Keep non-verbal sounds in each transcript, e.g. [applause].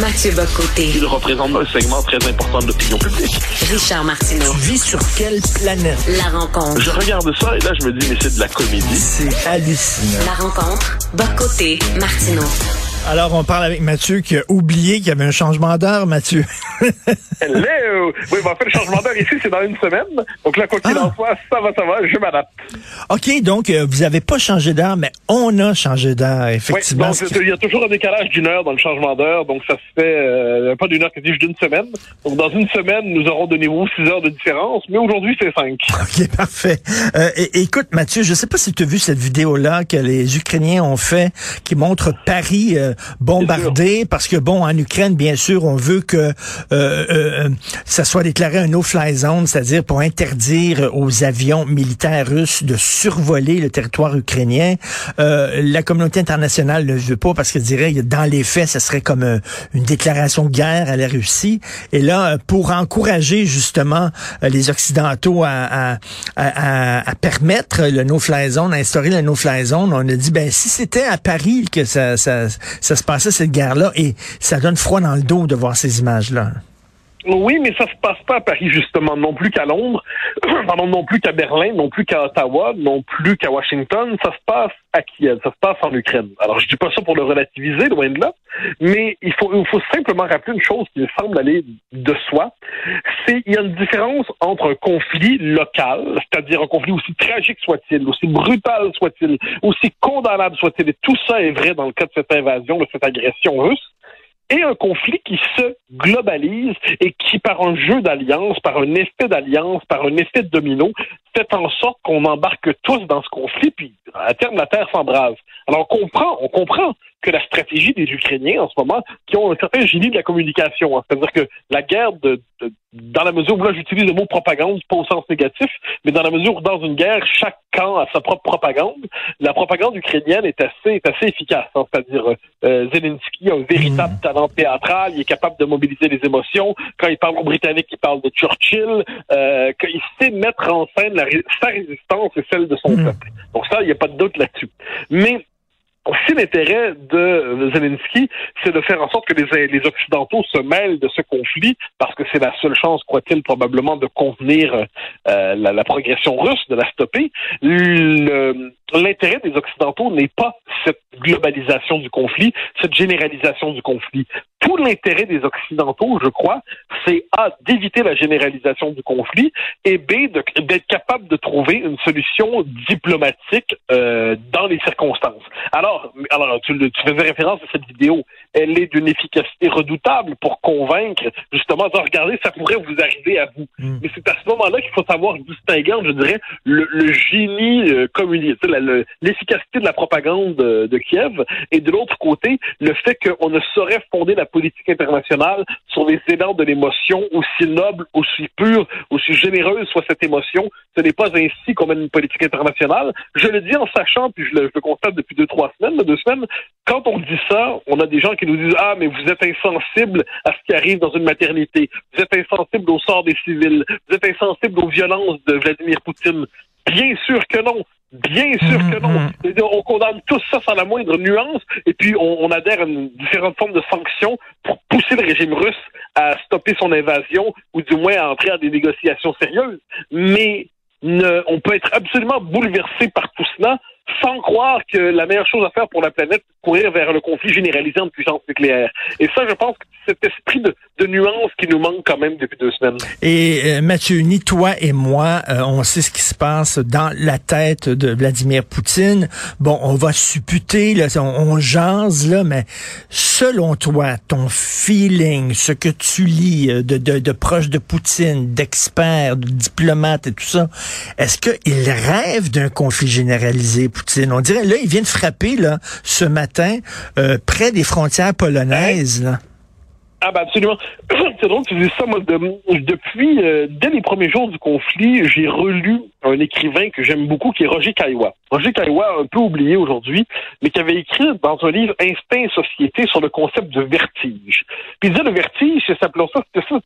Mathieu Bocoté. Il représente un segment très important de l'opinion publique. Richard Martineau. Tu vis sur quelle planète? La rencontre. Je regarde ça et là, je me dis, mais c'est de la comédie. C'est hallucinant. La rencontre. Bocoté. Martineau. Alors, on parle avec Mathieu qui a oublié qu'il y avait un changement d'heure, Mathieu. [laughs] Hello! Oui, ben, en fait, le changement d'heure ici, c'est dans une semaine. Donc là, quoi qu'il Ah. en soit, ça va, ça va, je m'adapte. OK, donc, euh, vous avez pas changé d'heure, mais on a changé d'heure, Oui, effectivement. donc il y a toujours un décalage d'une heure dans le changement d'heure, donc ça se fait euh, pas d'une heure, quasi juste d'une semaine. Donc dans une semaine, nous aurons de nouveau six heures de différence, mais aujourd'hui, c'est cinq. [laughs] OK, parfait. Euh, écoute, Mathieu, je sais pas si tu as vu cette vidéo-là que les Ukrainiens ont fait, qui montre Paris euh, bombardé, parce que, bon, en Ukraine, bien sûr, on veut que euh, euh, ça soit déclaré un no-fly zone, c'est-à-dire pour interdire aux avions militaires russes de survoler le territoire ukrainien. Euh, la communauté internationale ne veut pas parce qu'elle dirait, dans les faits, ce serait comme euh, une déclaration de guerre à la Russie. Et là, euh, pour encourager justement euh, les Occidentaux à, à, à- à permettre le no-fly zone, à instaurer le no-fly zone, on a dit, ben si c'était à Paris que ça, ça, ça se passait, cette guerre-là, et ça donne froid dans le dos de voir ces images-là. Oui, mais ça se passe pas à Paris, justement, non plus qu'à Londres, [clears throat] pardon, non plus qu'à Berlin, non plus qu'à Ottawa, non plus qu'à Washington, ça se passe à Kiev, ça se passe en Ukraine. Alors, je dis pas ça pour le relativiser, loin de là, mais il faut, il faut simplement rappeler une chose qui me semble aller de soi, c'est il y a une différence entre un conflit local, c'est-à-dire un conflit aussi tragique soit-il, aussi brutal soit-il, aussi condamnable soit-il, et tout ça est vrai dans le cas de cette invasion, de cette agression russe, et un conflit qui se globalise et qui, par un jeu d'alliance, par un effet d'alliance, par un effet de domino, fait en sorte qu'on embarque tous dans ce conflit, puis à terme, la Terre s'embrase. Alors, on comprend, on comprend que la stratégie des Ukrainiens en ce moment, qui ont un certain génie de la communication, hein, c'est-à-dire que la guerre, de, de- dans la mesure où là j'utilise le mot propagande, pas au sens négatif, mais dans la mesure où dans une guerre, chaque camp a sa propre propagande, la propagande ukrainienne est assez, est assez efficace. hein, c'est-à-dire euh, Zelensky a un véritable talent théâtral, il est capable de mobiliser les émotions. Quand il parle aux Britanniques, il parle de Churchill. Euh, quand il sait mettre en scène la sa résistance et celle de son Mm. peuple. Donc ça, il n'y a pas de doute là-dessus. Mais aussi l'intérêt de Zelensky, c'est de faire en sorte que les, les Occidentaux se mêlent de ce conflit, parce que c'est la seule chance, croit-il, probablement, de contenir euh, la, la progression russe, de la stopper. Le- L'intérêt des Occidentaux n'est pas cette globalisation du conflit, cette généralisation du conflit. Tout l'intérêt des Occidentaux, je crois, c'est A, d'éviter la généralisation du conflit, et B, d'être capable de trouver une solution diplomatique euh, dans les circonstances. Alors, alors tu, tu faisais référence à cette vidéo. Elle est d'une efficacité redoutable pour convaincre, justement, de regarder, ça pourrait vous arriver à vous. Mm. Mais c'est à ce moment-là qu'il faut savoir distinguer, je dirais, le, le génie euh, communiste, tu l'efficacité de la propagande de, de Kiev, et de l'autre côté, le fait qu'on ne saurait fonder la politique internationale sur les élans de l'émotion, aussi noble, aussi pure, aussi généreuse soit cette émotion. Ce n'est pas ainsi qu'on mène une politique internationale. Je le dis en sachant, puis je le, je le constate depuis deux, trois semaines, deux semaines, quand on dit ça, on a des gens qui nous disent Ah, mais vous êtes insensible à ce qui arrive dans une maternité. Vous êtes insensible au sort des civils. Vous êtes insensible aux violences de Vladimir Poutine. Bien sûr que non. Bien sûr que non. Mhm. C'est-à-dire, On condamne tous ça sans la moindre nuance, et puis on, on adhère à une différentes formes de sanctions pour pousser le régime russe à stopper son invasion, ou du moins à entrer à des négociations sérieuses. Mais ne- on peut être absolument bouleversé par tout cela sans croire que la meilleure chose à faire pour la planète, c'est courir vers le conflit généralisé en puissance nucléaire. Et ça, je pense que c'est cet esprit de, nuance qui nous manque quand même depuis deux semaines. Et euh, Mathieu, ni toi et moi, euh, on sait ce qui se passe dans la tête de Vladimir Poutine. Bon, on va supputer, là, on, on jase, là, mais selon toi, ton feeling, ce que tu lis euh, de, de, de proches de Poutine, d'experts, de diplomates et tout ça, est-ce qu'il rêve d'un conflit généralisé, Poutine? On dirait, là, il vient de frapper, là, ce matin, euh, près des frontières polonaises, là. Ah ben absolument. [clears throat] C'est drôle tu dis ça. Moi, de- depuis, euh, dès les premiers jours du conflit, j'ai relu un écrivain que j'aime beaucoup qui est Roger Caillois. Roger Caillois, un peu oublié aujourd'hui, mais qui avait écrit dans un livre Instinct et Société sur le concept de vertige. Puis il disait le vertige, c'est simplement ça, c'est ça,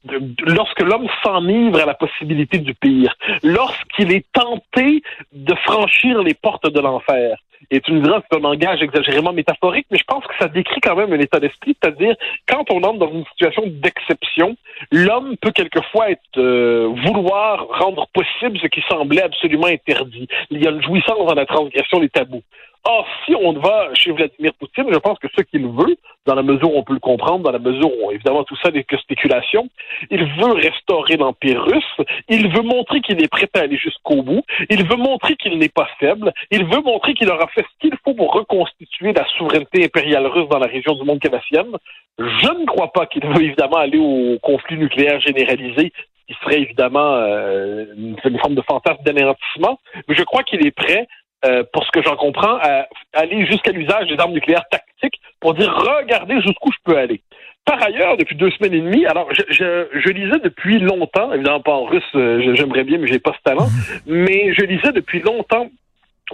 lorsque l'homme s'enivre à la possibilité du pire, lorsqu'il est tenté de franchir les portes de l'enfer. Et tu me diras, c'est un langage exagérément métaphorique, mais je pense que ça décrit quand même un état d'esprit, c'est-à-dire quand on entre dans une situation d'exception, l'homme peut quelquefois euh, vouloir rendre possible ce qui semblait absolument interdit. Il y a une jouissance dans la transgression des tabous. Or, si on va chez Vladimir Poutine, je pense que ce qu'il veut, dans la mesure où on peut le comprendre, dans la mesure où, évidemment, tout ça n'est que spéculation, il veut restaurer l'Empire russe, il veut montrer qu'il est prêt à aller jusqu'au bout, il veut montrer qu'il n'est pas faible, il veut montrer qu'il aura fait ce qu'il faut pour reconstituer la souveraineté impériale russe dans la région du monde calassienne. Je ne crois pas qu'il veut évidemment aller au conflit nucléaire généralisé, qui serait évidemment euh, une forme de fantasme d'anéantissement, mais je crois qu'il est prêt euh, pour ce que j'en comprends, à aller jusqu'à l'usage des armes nucléaires tactiques pour dire regardez jusqu'où je peux aller. Par ailleurs, depuis deux semaines et demie, alors je, je, je lisais depuis longtemps, évidemment pas en russe, euh, j'aimerais bien, mais j'ai pas ce talent, [laughs] mais je lisais depuis longtemps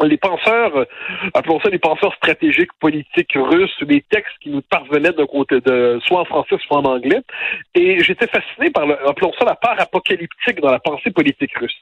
les penseurs, euh, appelons ça les penseurs stratégiques politiques russes, les textes qui nous parvenaient d'un côté de soit en français, soit en anglais. Et j'étais fasciné par le, appelons ça la part apocalyptique dans la pensée politique russe.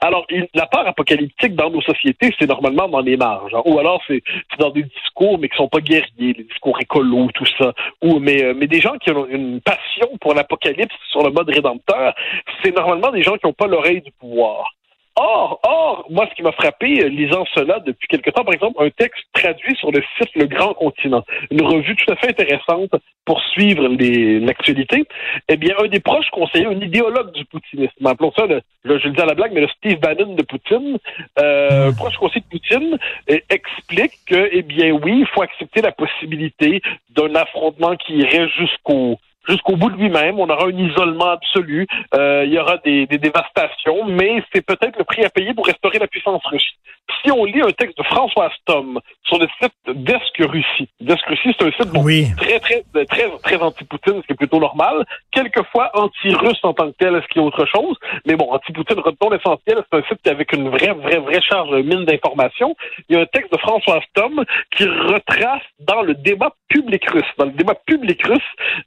Alors, la part apocalyptique dans nos sociétés, c'est normalement dans les marges. Ou alors c'est dans des discours, mais qui sont pas guerriers, les discours écolos, tout ça. Ou mais, euh, mais des gens qui ont une passion pour l'apocalypse sur le mode rédempteur, c'est normalement des gens qui n'ont pas l'oreille du pouvoir. Or, or, moi, ce qui m'a frappé, euh, lisant cela depuis quelque temps, par exemple, un texte traduit sur le site Le Grand Continent, une revue tout à fait intéressante pour suivre l'actualité, eh bien, un des proches conseillers, un idéologue du poutinisme, appelons ça, le, je le dis à la blague, mais le Steve Bannon de Poutine, euh, hmm. proche conseiller de Poutine, euh, explique que, eh bien, oui, il faut accepter la possibilité d'un affrontement qui irait jusqu'au jusqu'au bout de lui-même. On aura un isolement absolu. Euh, il y aura des, des dévastations, mais c'est peut-être le prix à payer pour restaurer la puissance russe. Si on lit un texte de François Stom sur le site d'Esque Russie, d'Esque Russie, c'est un site bon, très, très, très, très anti-Poutine, ce qui est plutôt normal. Quelquefois anti-russe en tant que tel, ce qui est autre chose? Mais bon, anti-Poutine, retenons l'essentiel, c'est un site avec une vraie, vraie, vraie charge, mine d'informations. Il y a un texte de François Stom qui retrace dans le débat public russe, dans le débat public russe,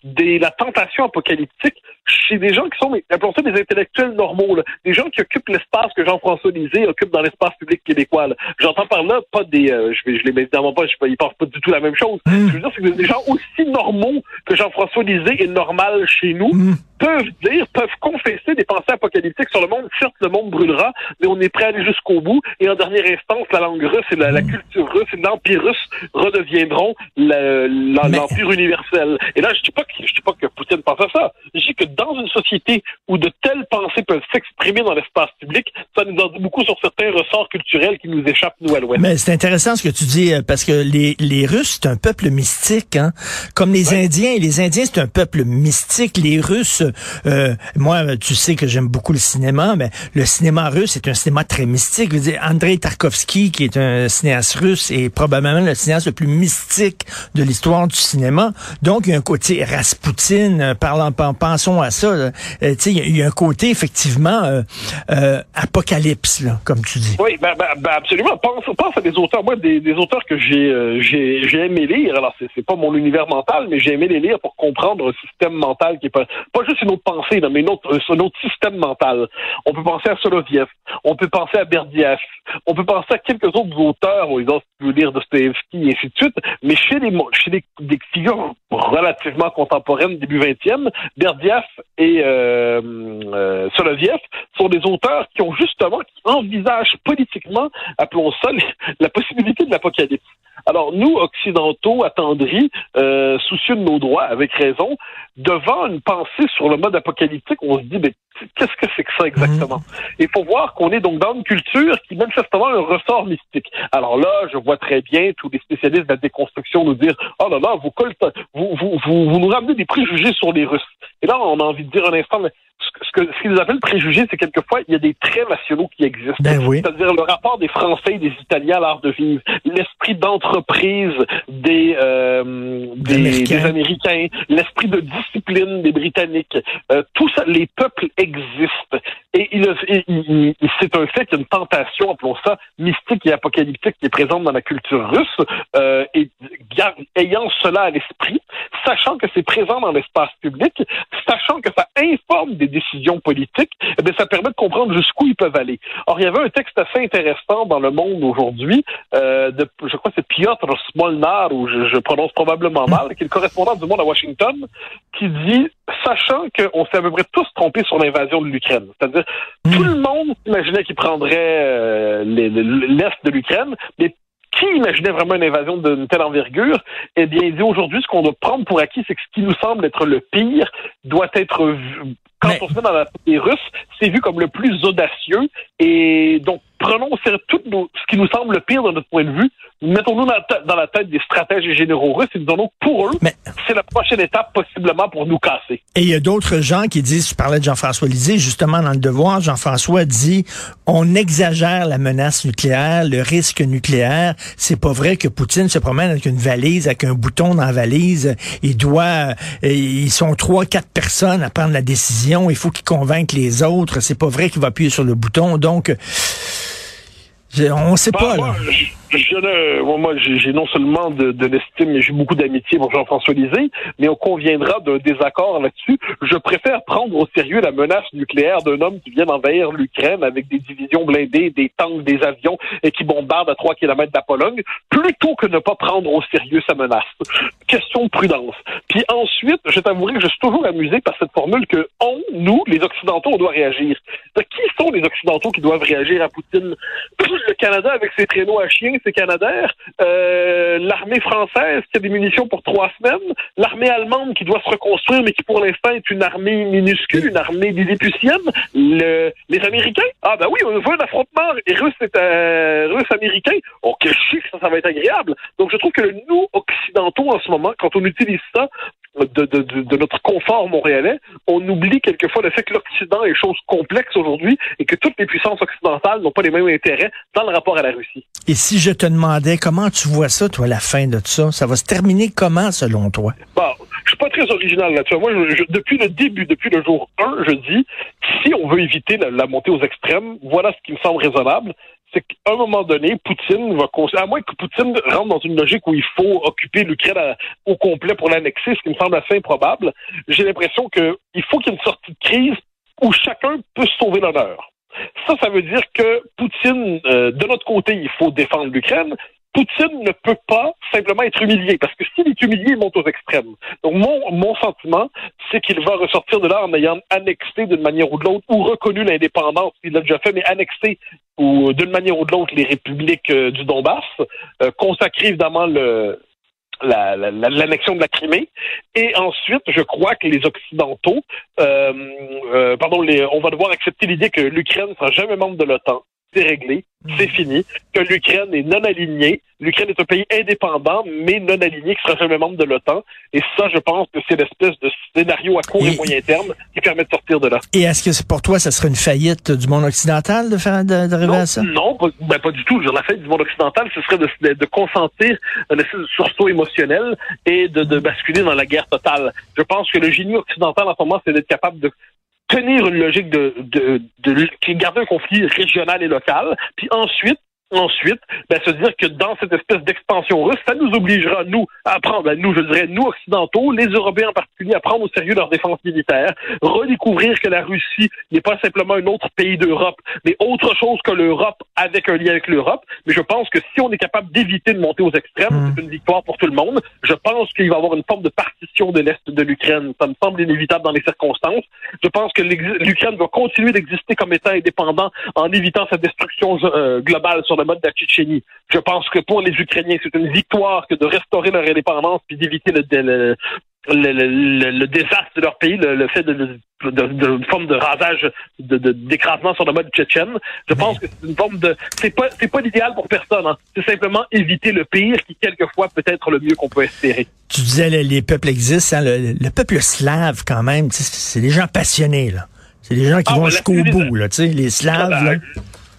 des, la tentation apocalyptique chez des gens qui sont, appelons ça des intellectuels normaux, des gens qui occupent l'espace que Jean-François Lisée occupe dans l'espace public québécois. J'entends par là pas des, euh, je, vais, je les mets évidemment pas, je, ils pensent pas du tout la même chose. Mmh. Je veux dire, c'est des gens aussi normaux que Jean-François Lisée est normal chez nous. Mmh peuvent dire, peuvent confesser des pensées apocalyptiques sur le monde. Certes, le monde brûlera, mais on est prêt à aller jusqu'au bout. Et en dernière instance, la langue russe et la, mm. culture russe et l'empire russe redeviendront l'empire universel. Et là, je dis pas que je dis pas que Poutine pense à ça. Je dis que dans une société où de telles pensées peuvent s'exprimer dans l'espace public, ça nous en dit beaucoup sur certains ressorts culturels qui nous échappent nous à l'Ouest. Mais c'est intéressant ce que tu dis euh, parce que les, les Russes c'est un peuple mystique, hein. Comme les Indiens, les Indiens c'est un peuple mystique. Les Russes euh, moi, tu sais que j'aime beaucoup le cinéma, mais le cinéma russe est un cinéma très mystique. Je veux dire, Andrei Tarkovsky, qui est un cinéaste russe, est probablement le cinéaste le plus mystique de l'histoire du cinéma. Donc, il y a un côté Rasputin, euh, parlant, pensons à ça. Euh, tu il y a un côté effectivement euh, apocalypse, là, comme tu dis. Oui, ben, ben, ben absolument. Pense, à des auteurs, moi, des, auteurs que j'ai aimé lire. Alors, c'est pas mon univers mental, mais j'ai aimé les lire pour comprendre un système mental qui est pas, pas juste une autre pensée, mais une autre, un autre système mental. On peut penser à Soloviev, on peut penser à Berdiev, on peut penser à quelques autres auteurs, on peut lire Dostoevsky et ainsi de suite, mais chez des, chez des, des figures relativement contemporaines, début 20e, Berdiev et euh, euh, Soloviev sont des auteurs qui ont justement, qui envisagent politiquement, appelons ça, [laughs] la possibilité de l'apocalypse. Alors, nous, occidentaux, attendris, euh, soucieux de nos droits, avec raison, devant une pensée sur le mode apocalyptique, on se dit, mais qu'est-ce que c'est que ça exactement? Mhm. Il faut voir qu'on est donc dans une culture qui manifestement a un ressort mystique. Alors là, je vois très bien tous les spécialistes de la déconstruction nous dire, oh là là, vous, vous, vous, vous, vous nous ramenez des préjugés sur les Russes. Et là, on a envie de dire un instant, mais ce que ce qu'ils appellent préjugés, c'est quelquefois il y a des traits nationaux qui existent. Ben oui. C'est-à-dire le rapport des Français et des Italiens à l'art de vivre, l'esprit d'entreprise des, euh, des, Américains. des Américains, l'esprit de discipline des Britanniques. Euh, tout ça, les peuples existent. Et il, il- il- il- c'est un fait qu'il y a une tentation, appelons ça, mystique et apocalyptique qui est présente dans la culture russe. Euh, et ayant cela à l'esprit, sachant que c'est présent dans l'espace public, sachant que ça informe des décisions politiques, eh bien, ça permet de comprendre jusqu'où ils peuvent aller. Or, il y avait un texte assez intéressant dans Le Monde aujourd'hui, euh, de, je crois que c'est Piotr Smolnar, ou je, je prononce probablement mal, qui est le correspondant du Monde à Washington, qui dit, sachant qu'on s'est à peu près tous trompés sur l'invasion de l'Ukraine, c'est-à-dire tout le monde imaginait qu'il prendrait euh, les- les- l'Est de l'Ukraine, mais qui imaginait vraiment une invasion d'une telle envergure? Eh bien, il dit aujourd'hui, ce qu'on doit prendre pour acquis, c'est que ce qui nous semble être le pire doit être. Quand Mais- on se met dans la des Russes, c'est vu comme le plus audacieux. Et donc, prenons au sérieux tout nos- ce qui nous semble le pire de notre point de vue. Mettons-nous dans, la tête- dans la tête des stratèges et généraux russes et disons pour eux, Mais- c'est la prochaine étape possiblement pour nous casser. Et il y a d'autres gens qui disent, tu parlais de Jean-François Lisée, justement dans le devoir, Jean-François dit, on exagère la menace nucléaire, le risque nucléaire. C'est pas vrai que Poutine se promène avec une valise, avec un bouton dans la valise. Il doit, euh, ils sont trois, quatre personnes à prendre la décision. Il faut qu'il convainque les autres. C'est pas vrai qu'il va appuyer sur le bouton. Donc, je- on sait Bah, pas, moi, là. Je, ne- moi, j'ai non seulement de, de l'estime, mais j'ai beaucoup d'amitié pour Jean-François Lisée, mais on conviendra d'un désaccord là-dessus. Je préfère prendre au sérieux la menace nucléaire d'un homme qui vient d'envahir l'Ukraine avec des divisions blindées, des tanks, des avions et qui bombarde à 3 kilomètres de la Pologne, plutôt que ne pas prendre au sérieux sa menace. Question de prudence. Puis ensuite, je t'avouerai que je suis toujours amusé par cette formule que on, nous, les Occidentaux, on doit réagir. Qui sont les Occidentaux qui doivent réagir à Poutine? [coughs] Le Canada avec ses traîneaux à chiens, ses canadaires, euh, l'armée française qui a des munitions pour trois semaines, l'armée allemande qui doit se reconstruire mais qui pour l'instant est une armée minuscule, une armée lilliputienne, le, les Américains, ah ben oui, on veut un affrontement russe euh, oh quel chic, ça, ça va être agréable. Donc je trouve que nous occidentaux en ce moment, quand on utilise ça de, de, de, de notre confort montréalais, on oublie quelquefois le fait que l'Occident est chose complexe aujourd'hui et que toutes les puissances occidentales n'ont pas les mêmes intérêts dans le rapport à la Russie. Et si je te demandais comment tu vois ça, toi, la fin de ça, ça va se terminer comment, selon toi? Bon, je suis pas très original là-dessus. Moi, je- je- depuis le début, depuis le jour 1, je dis, si on veut éviter la, la montée aux extrêmes, voilà ce qui me semble raisonnable. C'est qu'à un moment donné, Poutine va à moins que Poutine rentre dans une logique où il faut occuper l'Ukraine à- au complet pour l'annexer, ce qui me semble assez improbable, j'ai l'impression qu'il faut qu'il y ait une sortie de crise où chacun peut sauver l'honneur. Ça, ça veut dire que Poutine, euh, de notre côté, il faut défendre l'Ukraine. Poutine ne peut pas simplement être humilié, parce que s'il est humilié, il monte aux extrêmes. Donc mon, mon sentiment, c'est qu'il va ressortir de là en ayant annexé d'une manière ou de l'autre, ou reconnu l'indépendance, il l'a déjà fait, mais annexé ou d'une manière ou de l'autre les républiques euh, du Donbass, euh, consacré évidemment l'annexion de la Crimée. Et ensuite, je crois que les Occidentaux, euh, euh, pardon, les, on va devoir accepter l'idée que l'Ukraine ne sera jamais membre de l'OTAN. C'est réglé, c'est fini, que l'Ukraine est non alignée. L'Ukraine est un pays indépendant, mais non aligné, qui sera jamais membre de l'OTAN. Et ça, je pense que c'est l'espèce de scénario à court et, Et- moyen terme qui permet de sortir de là. Et est-ce que pour toi, ça serait une faillite du monde occidental de faire d'arriver Non, à ça? non pas, ben, pas du tout. Dire, la fête du monde occidental, ce serait de, de, de consentir un espèce de sursaut émotionnel et de, de basculer dans la guerre totale. Je pense que le génie occidental en ce moment, c'est d'être capable de tenir une logique de, de, de, qui garder un conflit régional et local, puis ensuite Ensuite, ben, se dire que dans cette espèce d'expansion russe, ça nous obligera, nous, à prendre, ben, nous, je dirais, nous, occidentaux, les Européens en particulier, à prendre au sérieux leur défense militaire, redécouvrir que la Russie n'est pas simplement un autre pays d'Europe, mais autre chose que l'Europe avec un lien avec l'Europe. Mais je pense que si on est capable d'éviter de monter aux extrêmes, Mm. c'est une victoire pour tout le monde. Je pense qu'il va y avoir une forme de partition de l'Est de l'Ukraine. Ça me semble inévitable dans les circonstances. Je pense que l'Ukraine va continuer d'exister comme État indépendant en évitant sa destruction euh, globale sur le mode de la Tchétchénie. Je pense que pour les Ukrainiens, c'est une victoire que de restaurer leur indépendance puis d'éviter le, le, le, le- le désastre de leur pays, le, le fait de, de, de- forme de rasage, d'écrasement sur le mode tchétchène. Je pense que c'est une forme de, c'est pas, c'est pas l'idéal pour personne. hein. C'est simplement éviter le pire, qui quelquefois peut être le mieux qu'on peut espérer. Tu disais, le- les peuples existent, hein, le, le peuple slave, quand même, c'est des gens passionnés, là. C'est des gens qui Ah, vont ben, jusqu'au bout, là, tu sais, les Slaves. là.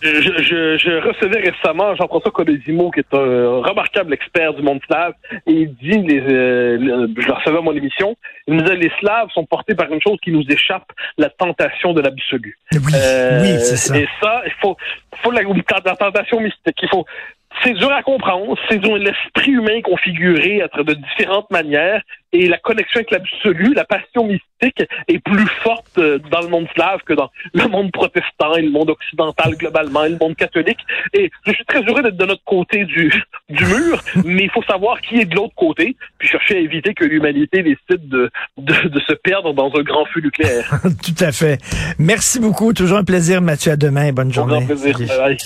Je, je, je recevais récemment Jean-François Colosimo, qui est un remarquable expert du monde slave, et il dit, les, euh, je le recevais à mon émission, il me disait les Slaves sont portés par une chose qui nous échappe, la tentation de l'absolu. Oui, Euh, oui, c'est ça. Et ça, il faut, faut la, la tentation mystique. Il faut, c'est dur à comprendre. C'est dur- l'esprit humain configuré à travers de différentes manières et la connexion avec l'absolu, la passion mystique est plus forte euh, dans le monde slave que dans le monde protestant et le monde occidental globalement et le monde catholique. Et je suis très heureux d'être de notre côté du, du mur, mais il faut savoir qui est de l'autre côté, puis chercher à éviter que l'humanité décide de, de, de se perdre dans un grand feu nucléaire. [laughs] Tout à fait. Merci beaucoup. Toujours un plaisir, Mathieu. À demain. Bonne journée. grand plaisir. Salut. Bye bye.